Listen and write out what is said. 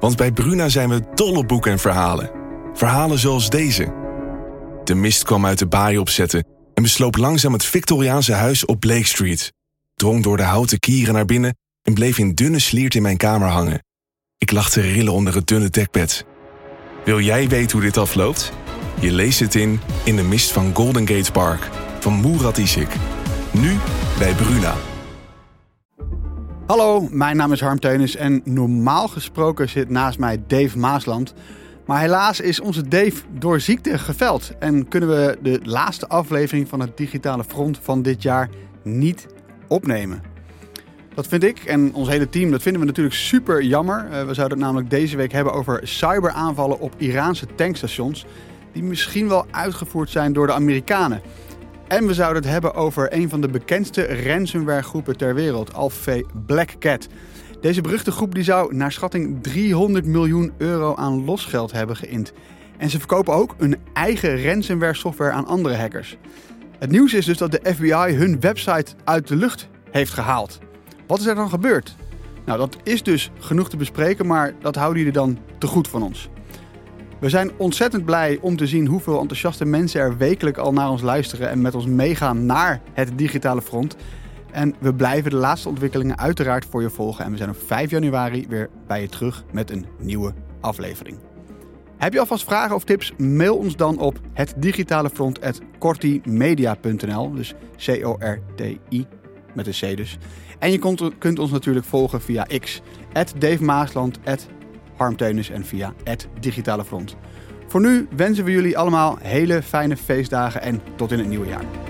Want bij Bruna zijn we dol op boeken en verhalen. Verhalen zoals deze. De mist kwam uit de baai opzetten en besloop langzaam het Victoriaanse huis op Blake Street. Drong door de houten kieren naar binnen en bleef in dunne sliert in mijn kamer hangen. Ik lag te rillen onder het dunne dekbed. Wil jij weten hoe dit afloopt? Je leest het in In de mist van Golden Gate Park van Murat Isik. Nu bij Bruna. Hallo, mijn naam is Harm Teunis en normaal gesproken zit naast mij Dave Maasland. Maar helaas is onze Dave door ziekte geveld en kunnen we de laatste aflevering van het digitale front van dit jaar niet opnemen. Dat vind ik en ons hele team, dat vinden we natuurlijk super jammer. Eh, we zouden het namelijk deze week hebben over cyberaanvallen op Iraanse tankstations. Die misschien wel uitgevoerd zijn door de Amerikanen. En we zouden het hebben over een van de bekendste ransomware groepen ter wereld, Alpha Black Cat. Deze beruchte groep die zou naar schatting 300 miljoen euro aan losgeld hebben geïnd. En ze verkopen ook een eigen ransomware software aan andere hackers. Het nieuws is dus dat de FBI hun website uit de lucht heeft gehaald. Wat is er dan gebeurd? Nou, dat is dus genoeg te bespreken, maar dat houden jullie dan te goed van ons. We zijn ontzettend blij om te zien hoeveel enthousiaste mensen er wekelijk al naar ons luisteren en met ons meegaan naar het digitale front. En we blijven de laatste ontwikkelingen uiteraard voor je volgen. En we zijn op 5 januari weer bij je terug met een nieuwe aflevering. Heb je alvast vragen of tips? Mail ons dan op het. Dus C-O-R-T-I met een C dus. En je kunt, kunt ons natuurlijk volgen via X, Dave Maasland, Harm en via het Digitale Front. Voor nu wensen we jullie allemaal hele fijne feestdagen en tot in het nieuwe jaar.